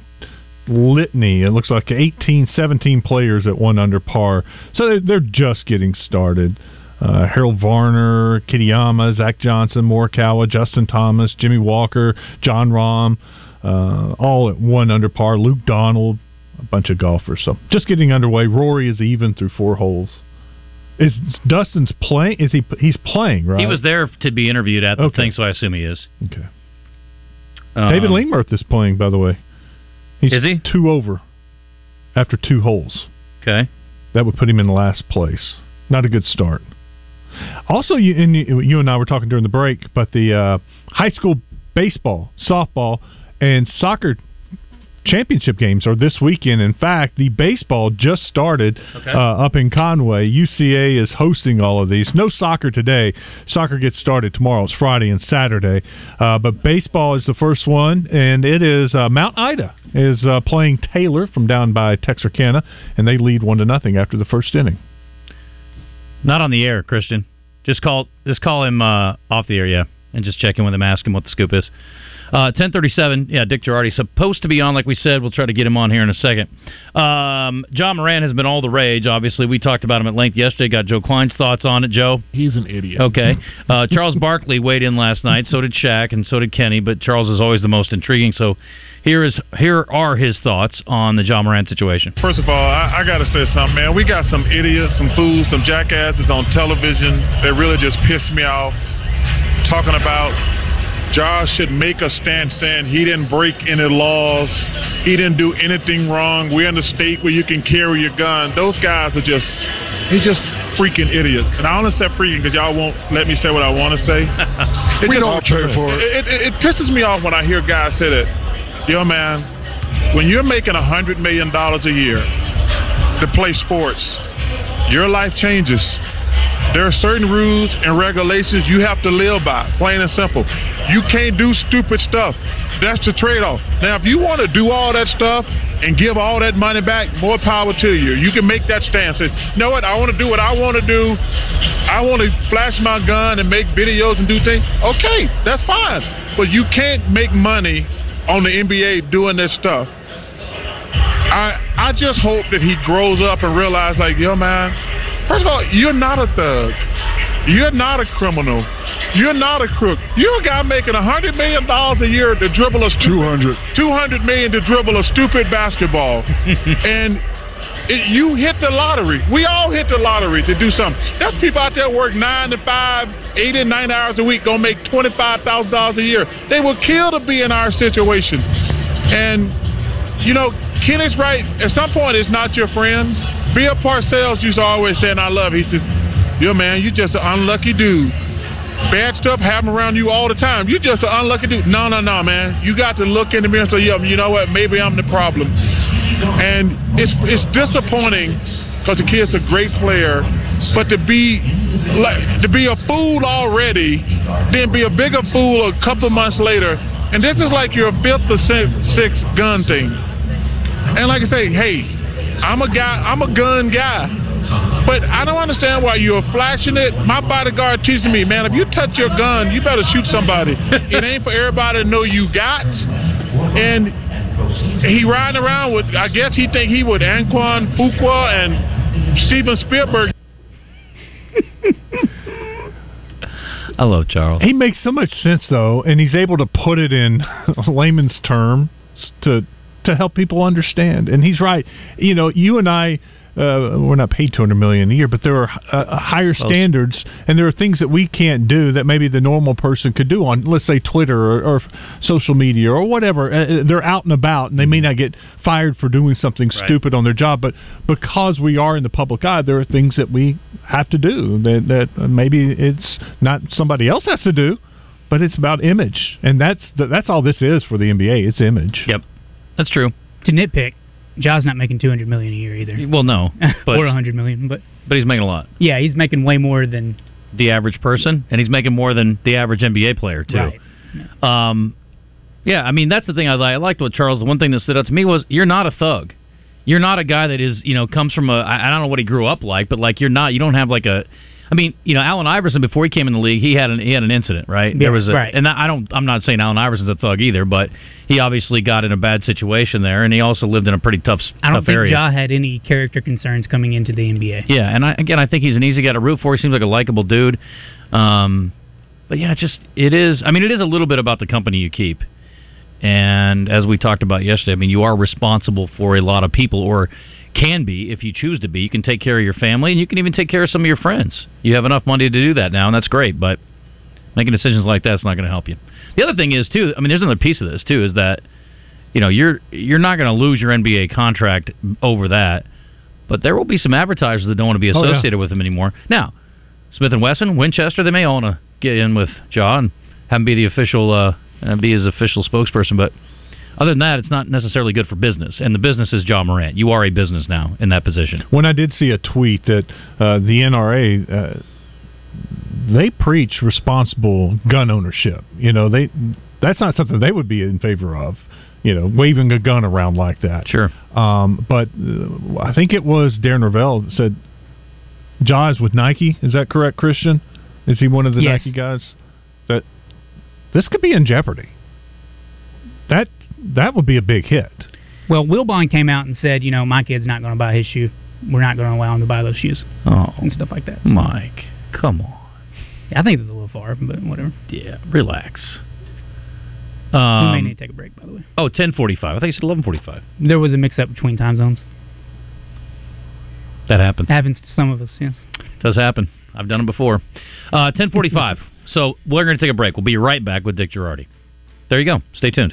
litany. It looks like 18, 17 players at one under par. So they're, they're just getting started. Uh, Harold Varner, Kitayama, Zach Johnson, Morikawa, Justin Thomas, Jimmy Walker, Jon Rahm, uh, all at one under par. Luke Donald, a bunch of golfers. So just getting underway. Rory is even through four holes. Is Dustin's playing? Is he? He's playing, right? He was there to be interviewed at the Okay. thing, so I assume he is. Okay. Um, David Lingmerth is playing, by the way. He's Is he? two over after two holes. Okay. That would put him in last place. Not a good start. Also, you and you, you and I were talking during the break, but the uh, high school baseball, softball, and soccer championship games are this weekend. In fact, the baseball just started Okay. uh, up in Conway. UCA is hosting all of these. No soccer today. Soccer gets started tomorrow. It's Friday and Saturday. Uh, but baseball is the first one, and it is uh, Mount Ida is uh, playing Taylor from down by Texarkana, and they lead one to nothing after the first inning. Not on the air, Christian. Just call just call him uh, off the air, yeah, and just check in with him, ask him what the scoop is. Uh, Ten thirty seven, yeah. Dick Jerardi supposed to be on, like we said. We'll try to get him on here in a second. Um, Ja Morant has been all the rage. Obviously, we talked about him at length yesterday. Got Joe Klein's thoughts on it. Joe, he's an idiot. Okay, uh, Charles Barkley weighed in last night. So did Shaq, and so did Kenny. But Charles is always the most intriguing. So here is here are his thoughts on the Ja Morant situation. First of all, I, I got to say something, man. We got some idiots, some fools, some jackasses on television that really just piss me off. Talking about Josh should make a stand saying he didn't break any laws, he didn't do anything wrong. We're in a state where you can carry your gun. Those guys are just, he's just freaking idiots. And I only say freaking because y'all won't let me say what I want to say. It We just- don't pay for it. It, it. it pisses me off when I hear guys say that, yo man, when you're making a hundred million dollars a year to play sports, your life changes. There are certain rules and regulations you have to live by, plain and simple. You can't do stupid stuff. That's the trade off. Now, if you want to do all that stuff and give all that money back, more power to you. You can make that stance. Say, you know what? I want to do what I want to do. I want to flash my gun and make videos and do things. Okay, that's fine. But you can't make money on the NBA doing this stuff. I I just hope that he grows up and realizes, like, yo, man, first of all, you're not a thug. You're not a criminal. You're not a crook. You're a guy making a hundred million dollars a year to dribble a two hundred. Two hundred million to dribble a stupid basketball, and it, you hit the lottery. We all hit the lottery to do something. There's people out there work nine to five, eight and nine hours a week, gonna make twenty five thousand dollars a year. They will kill to be in our situation, and you know, Kenny's right. At some point, it's not your friends. Bill Parcells used to always say, and I love he says, Yo, man, you just an unlucky dude. Bad stuff happen around you all the time. You're just an unlucky dude. No, no, no, man. You got to look in the mirror and say, Yo, you know what? Maybe I'm the problem. And it's it's disappointing because the kid's a great player, but to be like to be a fool already, then be a bigger fool a couple months later, and this is like your fifth or sixth gun thing. And like I say, hey, I'm a guy. I'm a gun guy. But I don't understand why you're flashing it. My bodyguard teaching me, man, if you touch your gun, you better shoot somebody. it ain't for everybody to know you got. And he riding around with, I guess he think he with Antoine Fuqua and Steven Spielberg. I love Charles. He makes so much sense though, and he's able to put it in layman's terms to to help people understand. And he's right. You know, you and I. Uh, we're not paid 200 million a year, but there are uh, higher standards, and there are things that we can't do that maybe the normal person could do on, let's say, Twitter or, or social media or whatever. Uh, they're out and about, and they may not get fired for doing something Right. stupid on their job, but because we are in the public eye, there are things that we have to do that that maybe it's not somebody else has to do, but it's about image, and that's that's all this is for the NBA. It's image. Yep, that's true. To nitpick, Ja's not making 200 million a year either. Well, no, but or 100 million, but but he's making a lot. yeah, he's making way more than The average person, and he's making more than the average NBA player too. Right. Um, yeah, I mean that's the thing I, I liked what Charles. The one thing that stood out to me was you're not a thug. You're not a guy that is you know comes from a I, I don't know what he grew up like, but like you're not. You don't have like a. I mean, you know, Allen Iverson before he came in the league, he had an he had an incident, right? Yeah, there was a, right. and I don't. I'm not saying Allen Iverson's a thug either, but he obviously got in a bad situation there, and he also lived in a pretty tough area. I don't tough think area. Ja had any character concerns coming into the NBA. Yeah, and I, again, I think he's an easy guy to root for. He seems like a likable dude. Um, but yeah, it's just it is. I mean, it is a little bit about the company you keep. And as we talked about yesterday, I mean, you are responsible for a lot of people, or can be if you choose to be. You can take care of your family, and you can even take care of some of your friends. You have enough money to do that now, and that's great. But making decisions like that's not going to help you. The other thing is too. I mean, there's another piece of this too. Is that you know you're you're not going to lose your NBA contract over that, but there will be some advertisers that don't want to be Oh, yeah. associated with him anymore. Now, Smith and Wesson, Winchester, they may want to get in with John, and have him be the official, uh, be his official spokesperson. But other than that, it's not necessarily good for business. And the business is Ja Morant. You are a business now in that position. When I did see a tweet that uh, the NRA uh, they preach responsible gun ownership. You know, they that's not something they would be in favor of. You know, waving a gun around like that. Sure. Um, but uh, I think it was Darren Rovell said, "Ja is with Nike." Is that correct, Christian? Is he one of the Yes. Nike guys? That this could be in jeopardy. That that would be a big hit. Well, Wilbon came out and said, you know, my kid's not going to buy his shoe. We're not going to allow him to buy those shoes Oh, and stuff like that. Mike, come on. Yeah, I think that's a little far, but whatever. Yeah, relax. we may Um, need to take a break, by the way. oh, 1045. I think it's 1145. There was a mix-up between time zones. That happens. Happens to some of us, yes. Does happen. I've done it before. Uh, 1045. so we're going to take a break. We'll be right back with Dick Jerardi. There you go. Stay tuned.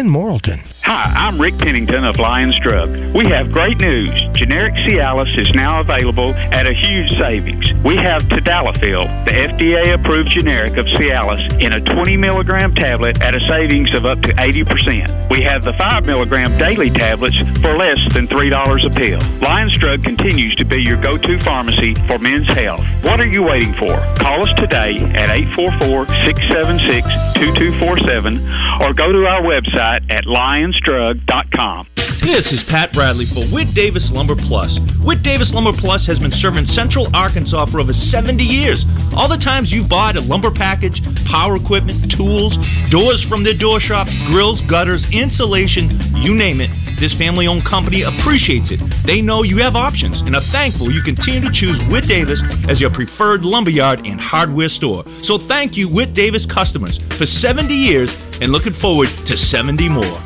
in Morrilton. Hi, I'm Rick Pennington of Lions Drug. We have great news. Generic Cialis is now available at a huge savings. We have Tadalafil, the FDA-approved generic of Cialis, in a 20 milligram tablet at a savings of up to 80%. We have the 5 milligram daily tablets for less than $3 a pill. Lions Drug continues to be your go-to pharmacy for men's health. What are you waiting for? Call us today at 844-676-2247 or go to our website at lionsdrug.com. This is Pat Bradley for Whit Davis Lumber Plus. Whit Davis Lumber Plus has been serving Central Arkansas for over 70 years. All the times you've bought a lumber package, power equipment, tools, doors from their door shop, grills, gutters, insulation, you name it, this family owned company appreciates it. They know you have options and are thankful you continue to choose Whit Davis as your preferred lumberyard and hardware store. So thank you, Whit Davis customers, for 70 years and looking forward to 70 more.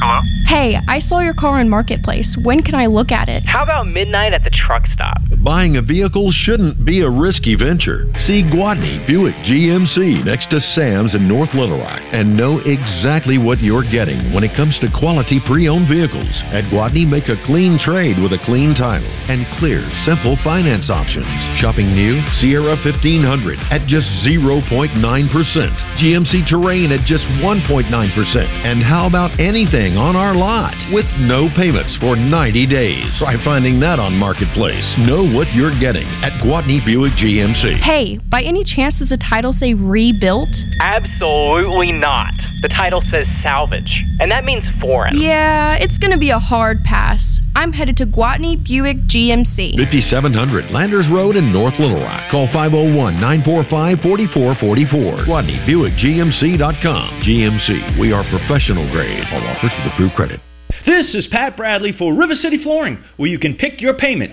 Hello? Hey, I saw your car in Marketplace. When can I look at it? How about midnight at the truck stop? buying a vehicle shouldn't be a risky venture. See Gwatney Buick GMC next to Sam's in North Little Rock and know exactly what you're getting when it comes to quality pre-owned vehicles. At Gwatney, make a clean trade with a clean title and clear, simple finance options. Shopping new Sierra 1500 at just 0.9%, GMC Terrain at just 1.9%, and how about anything on our lot with no payments for 90 days? Try finding that on Marketplace. Know what you're getting at Gwatney Buick GMC. Hey, by any chance does the title say rebuilt? Absolutely not. The title says salvage, and that means foreign. Yeah, it's gonna be a hard pass. I'm headed to Gwatney Buick GMC. 5700 Landers Road in North Little Rock. Call 501 945 4444. Gwatney Buick GMC.com. GMC, we are professional grade. All offers with approved credit. This is Pat Bradley for River City Flooring, where you can pick your payment.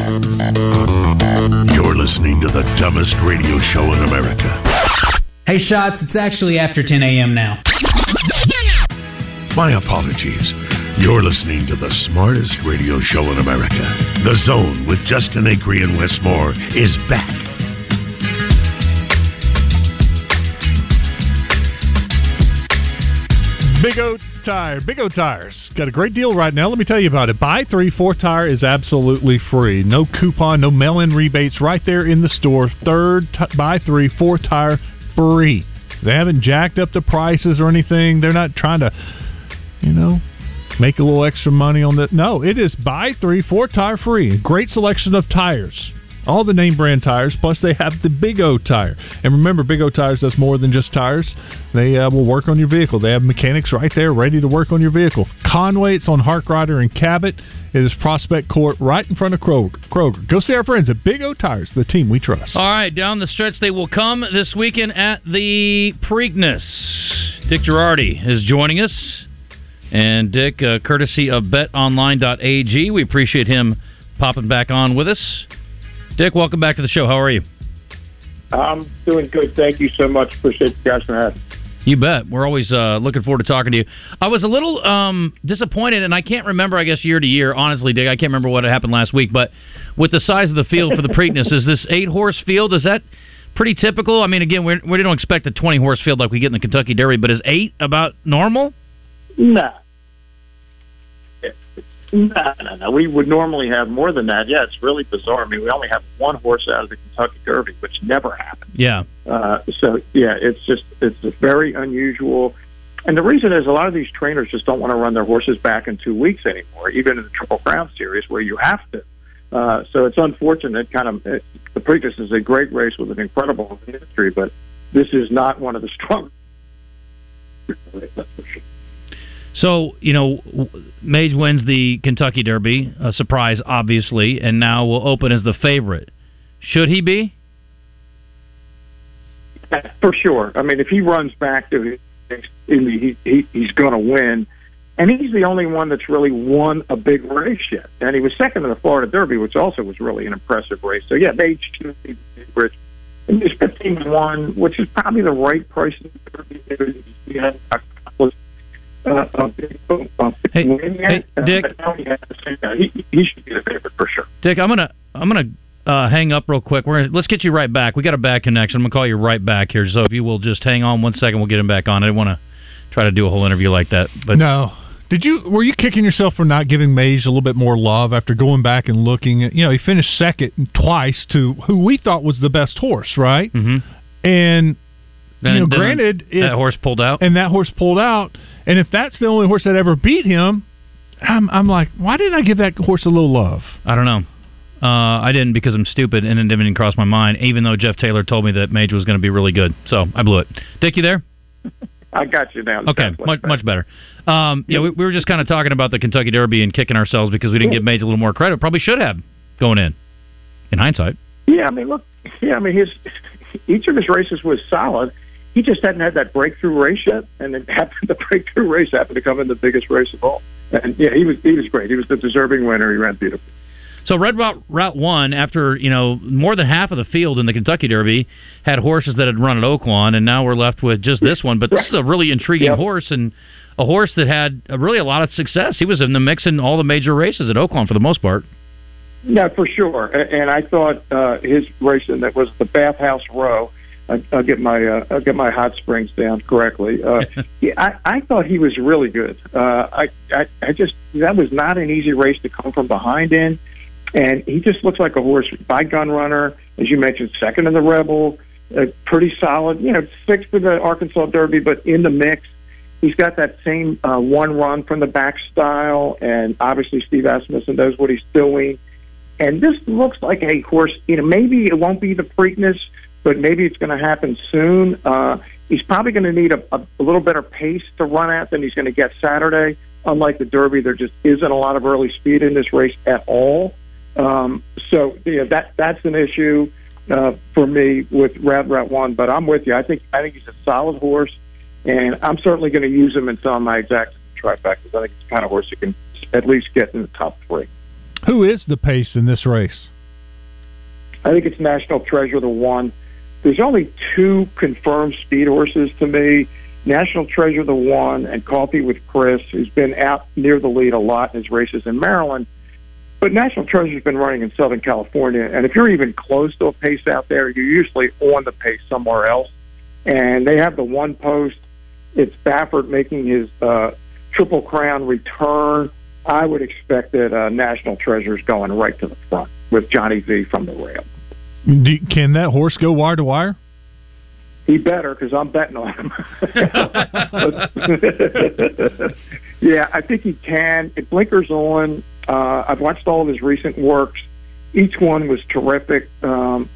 You're listening to the dumbest radio show in America. Hey, Shots, it's actually after 10 a.m. now. My apologies. You're listening to the smartest radio show in America. The Zone with Justin Acree and Wes Moore is back. Big O Tire. Big O Tires. Got a great deal right now. Let me tell you about it. Buy three, four tire is absolutely free. No coupon, no mail in rebates right there in the store. Third, t- buy three, four tire free. They haven't jacked up the prices or anything. They're not trying to, you know, make a little extra money on that. No, it is buy three, four tire free. Great selection of tires. All the name brand tires, plus they have the Big O tire. And remember, Big O tires does more than just tires. They uh, will work on your vehicle. They have mechanics right there ready to work on your vehicle. Conway, it's on Hark Harkrider and Cabot. It is Prospect Court right in front of Kroger. Kroger. Go see our friends at Big O Tires, the team we trust. All right, down the stretch, they will come this weekend at the Preakness. Dick Jerardi is joining us. And Dick, uh, courtesy of betonline.ag, we appreciate him popping back on with us. Dick, welcome back to the show. How are you? I'm doing good. Thank you so much. Appreciate you guys for having me. You bet. We're always uh, looking forward to talking to you. I was a little um, disappointed, and I can't remember, I guess, year to year, honestly, Dick. I can't remember what happened last week, but with the size of the field for the Preakness, is this eight horse field, is that pretty typical? I mean, again, we're, we don't expect a 20 horse field like we get in the Kentucky Derby, but is eight about normal? No. No, no, no. We would normally have more than that. Yeah, it's really bizarre. I mean, we only have one horse out of the Kentucky Derby, which never happened. Yeah. Uh, so yeah, it's just it's very unusual. And the reason is a lot of these trainers just don't want to run their horses back in two weeks anymore, even in the Triple Crown Series where you have to. Uh, so it's unfortunate. Kind of, it, the Preakness is a great race with an incredible history, but this is not one of the strongest. That's for sure. So, you know, Mage wins the Kentucky Derby, a surprise, obviously, and now will open as the favorite. Should he be? For sure. I mean, if he runs back to, he, he, he's going to win. And he's the only one that's really won a big race yet. And he was second in the Florida Derby, which also was really an impressive race. So, yeah, Mage should be favorite. And he's 15 1, which is probably the right price in the Derby. He had a couple of uh, hey, hey, Dick. He, he should be the favorite for sure. Dick, I'm gonna I'm gonna uh, hang up real quick. We're gonna, let's get you right back. We got a bad connection. I'm gonna call you right back here. So if you will just hang on one second, we'll get him back on. I didn't want to try to do a whole interview like that, but no. Did you were you kicking yourself for not giving Mage a little bit more love after going back and looking at you know he finished second twice to who we thought was the best horse, right? Mm-hmm. And Then- you know, then granted, that if- horse pulled out, and that horse pulled out, and if that's the only horse that ever beat him, I'm I'm like, why didn't I give that horse a little love? I don't know. Uh, I didn't because I'm stupid and it didn't even cross my mind. Even though Jeff Taylor told me that Mage was going to be really good, so I blew it. Dick, you there? I got you now. Okay, much much better. Um, yeah, we, we were just kind of talking about the Kentucky Derby and kicking ourselves because we didn't give Mage a little more credit. Probably should have going in. In hindsight, Yeah, I mean, look, yeah, I mean, his each of his races was solid. He just hadn't had that breakthrough race yet, and it happened. The breakthrough race happened to come in the biggest race of all. And yeah, he was he was great. He was the deserving winner. He ran beautifully. So Red Route Route One, after you know more than half of the field in the Kentucky Derby had horses that had run at Oaklawn, and now we're left with just this one. But this is a really intriguing horse and a horse that had really a lot of success. He was in the mix in all the major races at Oaklawn for the most part. Yeah, for sure. And I thought uh, his racing that was the Bathhouse Row. I, I'll get my uh, I'll get my hot springs down correctly. Uh, yeah, I, I thought he was really good. Uh, I, I I just that was not an easy race to come from behind in, and he just looks like a horse by gun runner, as you mentioned, second in the Rebel, uh, pretty solid. You know, sixth in the Arkansas Derby, but in the mix. He's got that same uh, one run from the back style, and obviously Steve Asmussen knows what he's doing. And this looks like a horse. You know, maybe it won't be the Preakness, but maybe it's going to happen soon. Uh, he's probably going to need a, a, a little better pace to run at than he's going to get Saturday. Unlike the Derby, there just isn't a lot of early speed in this race at all. Um, so yeah, that that's an issue uh, for me with Red Route One. But I'm with you. I think I think he's a solid horse, and I'm certainly going to use him in some of my exact trifectas. I think it's the kind of horse that can at least get in the top three. Who is the pace in this race? I think it's National Treasure, the one. There's only two confirmed speed horses to me. National Treasure, the one, and Coffee with Chris, who's been out near the lead a lot in his races in Maryland. But National Treasure's been running in Southern California, and if you're even close to a pace out there, you're usually on the pace somewhere else. And they have the one post. It's Baffert making his uh, Triple Crown return. I would expect that uh, National Treasure's going right to the front with Johnny V from the rail. Do, can that horse go wire to wire? He better because I'm betting on him. yeah, I think he can. It Blinker's on, uh, I've watched all of his recent works. Each one was terrific. Um,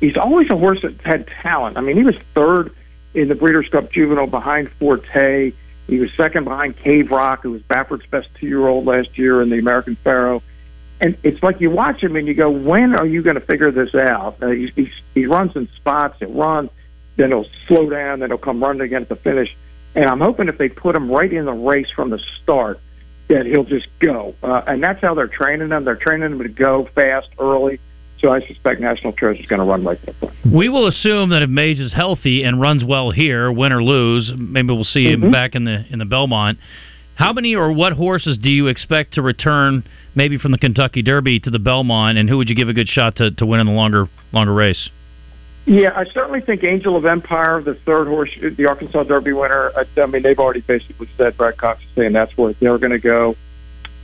he's always a horse that's had talent. I mean, he was third in the Breeders' Cup Juvenile behind Forte. He was second behind Cave Rock, who was Baffert's best two-year-old last year in the American Pharoah. And it's like you watch him and you go, when are you going to figure this out? Uh, he, he, he runs in spots. He'll then he'll slow down, then he'll come running again at the finish. And I'm hoping if they put him right in the race from the start, that he'll just go. Uh, and that's how they're training him. They're training him to go fast early. So I suspect National Treasure is going to run like that. We will assume that if Mage is healthy and runs well here, win or lose, maybe we'll see him Mhm. back in the in the Belmont. How many or what horses do you expect to return, maybe from the Kentucky Derby to the Belmont, and who would you give a good shot to, to win in the longer longer race? Yeah, I certainly think Angel of Empire, the third horse, the Arkansas Derby winner. I, I mean, they've already basically said Brad Cox is saying that's where they're going to go.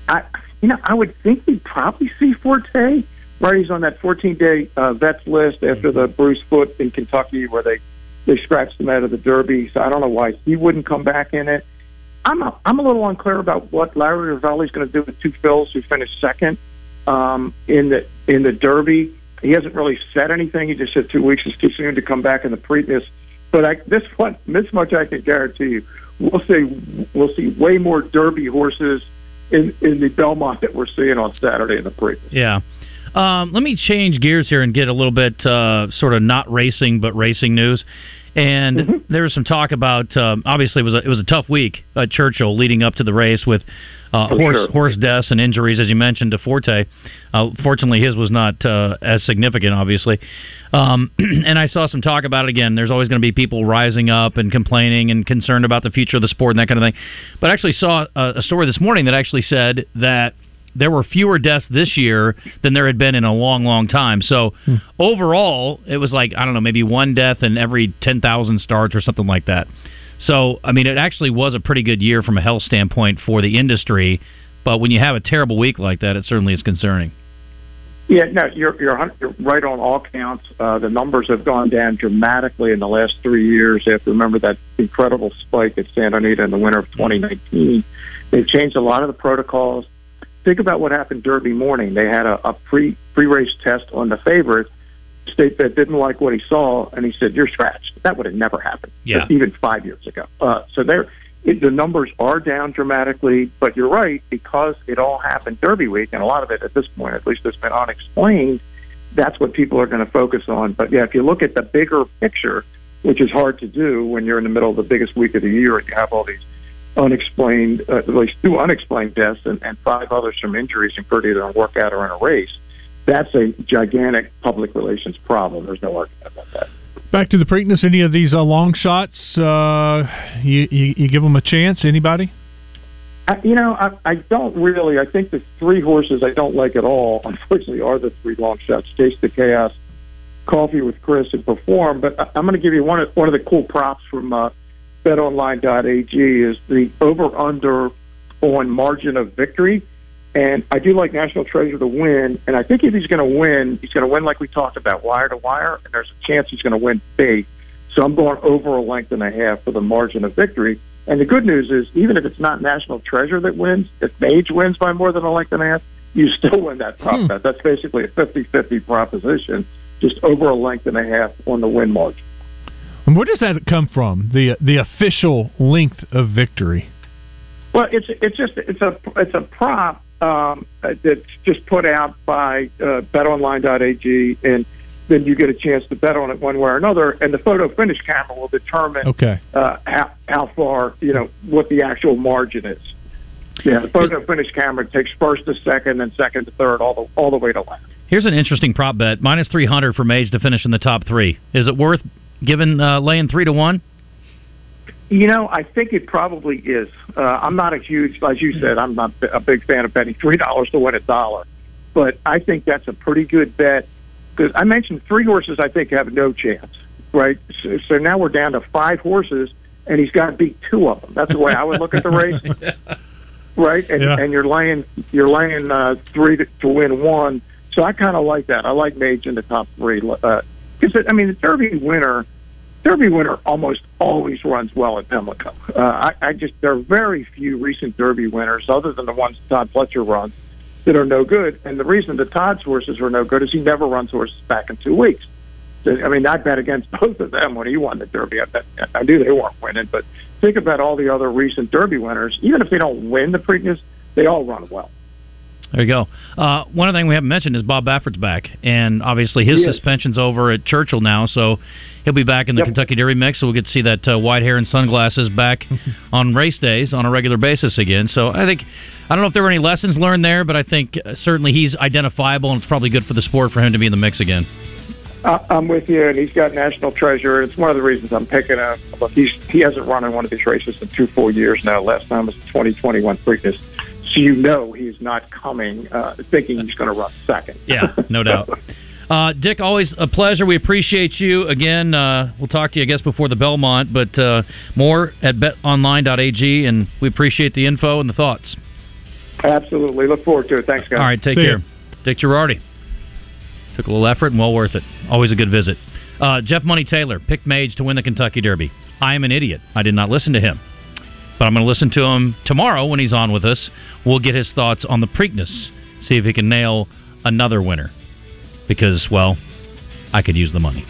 I, you know, I would think we'd probably see Forte. Right, he's on that 14-day uh, vets list after the Bruce Foot in Kentucky, where they they scratched him out of the Derby. So I don't know why he wouldn't come back in it. I'm a, I'm a little unclear about what Larry Rivelli's going to do with two Phils who finished second um, in the in the Derby. He hasn't really said anything. He just said two weeks is too soon to come back in the Preakness. But I, this one, this much I can guarantee you, we'll see we'll see way more Derby horses in in the Belmont that we're seeing on Saturday in the Preakness. Yeah. Um, let me change gears here and get a little bit uh, sort of not racing but racing news. And Mm-hmm. there was some talk about um, obviously it was a, it was a tough week at Churchill leading up to the race with uh, horse sure. horse deaths and injuries as you mentioned to Forte. Uh, fortunately, his was not uh, as significant, obviously. Um, and I saw some talk about it again. There's always going to be people rising up and complaining and concerned about the future of the sport and that kind of thing. But I actually saw a, a story this morning that actually said that there were fewer deaths this year than there had been in a long, long time. So overall, it was like I don't know, maybe one death in every ten thousand starts or something like that. So I mean, it actually was a pretty good year from a health standpoint for the industry. But when you have a terrible week like that, it certainly is concerning. Yeah, no, you're you're, you're right on all counts. Uh, the numbers have gone down dramatically in the last three years. You have to remember that incredible spike at Santa Anita in the winter of 2019. They've changed a lot of the protocols. Think about what happened Derby morning. They had a, a pre pre race test on the favorite. State that didn't like what he saw, and he said, "You're scratched." That would have never happened, Yeah. even five years ago. Uh, so there, it, the numbers are down dramatically. But you're right because it all happened Derby week, and a lot of it at this point, at least, has been unexplained. that's what people are going to focus on. But yeah, if you look at the bigger picture, which is hard to do when you're in the middle of the biggest week of the year and you have all these unexplained, uh, at least two unexplained deaths and, and five others from injuries incurred either in a workout or in a race, that's a gigantic public relations problem. There's no argument about that. Back to the Preakness. Any of these uh, long shots? Uh, you, you you give them a chance? Anybody? I, you know, I, I don't really. I think the three horses I don't like at all, unfortunately, are the three long shots: Chase the Chaos, Coffee with Chris, and Perform. But I, I'm going to give you one of one of the cool props from uh, BetOnline.ag is the over/under on margin of victory. And I do like National Treasure to win. And I think if he's going to win, he's going to win like we talked about, wire to wire. And there's a chance he's going to win big. So I'm going over a length and a half for the margin of victory. And the good news is, even if it's not National Treasure that wins, if Mage wins by more than a length and a half, you still win that prop Hmm. bet. That's basically a 50-50 proposition, just over a length and a half on the win margin. And where does that come from? The the official length of victory. Well, it's it's just it's a it's a prop um, that's just put out by uh, BetOnline.ag, and then you get a chance to bet on it one way or another. And the photo finish camera will determine Okay. uh, how how far you know what the actual margin is. Yeah, the photo finish camera takes first to second, and second to third, all the all the way to last. Here's an interesting prop bet: minus three hundred for Mage to finish in the top three. Is it worth giving uh, laying three to one? You know, I think it probably is. Uh, I'm not a huge, as you said, I'm not a big fan of betting three dollars to win a dollar, but I think that's a pretty good bet because I mentioned three horses I think have no chance, right? So, so now we're down to five horses, and he's got to beat two of them. That's the way I would look at the race, right? And Yeah. and you're laying you're laying uh, three to, to win one. So I kind of like that. I like Mage in the top three because I mean the Derby winner. Derby winner almost always runs well at Pimlico. Uh, I, I just there are very few recent Derby winners, other than the ones Todd Pletcher runs, that are no good. And the reason that Todd's horses are no good is he never runs horses back in two weeks. I mean, I bet against both of them when he won the Derby. I, bet, I knew they weren't winning, but think about all the other recent Derby winners. Even if they don't win the Preakness, they all run well. There you go. Uh, one other thing we haven't mentioned is Bob Baffert's back, and obviously his suspension's over at Churchill now, so he'll be back in the Yep. Kentucky Derby mix. So we'll get to see that uh, white hair and sunglasses back on race days on a regular basis again. So I think I don't know if there were any lessons learned there, but I think uh, certainly he's identifiable, and it's probably good for the sport for him to be in the mix again. I'm with you, and he's got national treasure. It's one of the reasons I'm picking him. Look, he's he hasn't run in one of these races in two full years now. Last time was the 2021 Preakness, so you know he's not coming uh, thinking he's going to run second. Yeah, no doubt. Uh, Dick, always a pleasure. We appreciate you again. Uh, we'll talk to you, I guess, before the Belmont, but uh, more at betonline.ag, and we appreciate the info and the thoughts. Absolutely, look forward to it. Thanks, guys. All right, take See ya. care. Dick Jerardi. Took a little effort and well worth it. Always a good visit. Uh, Jeff Money Taylor picked Mage to win the Kentucky Derby. I am an idiot. I did not listen to him. But I'm going to listen to him tomorrow when he's on with us. We'll get his thoughts on the Preakness. See if he can nail another winner. Because, well, I could use the money.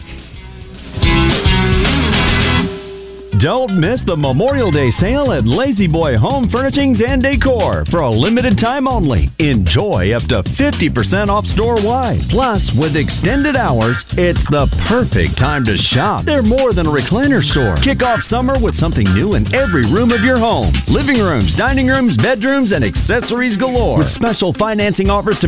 Don't miss the Memorial Day sale at La-Z-Boy Home Furnishings and Decor for a limited time only. Enjoy up to 50% off store wide. Plus, with extended hours, it's the perfect time to shop. They're more than a recliner store. Kick off summer with something new in every room of your home living rooms, dining rooms, bedrooms, and accessories galore. With special financing offers to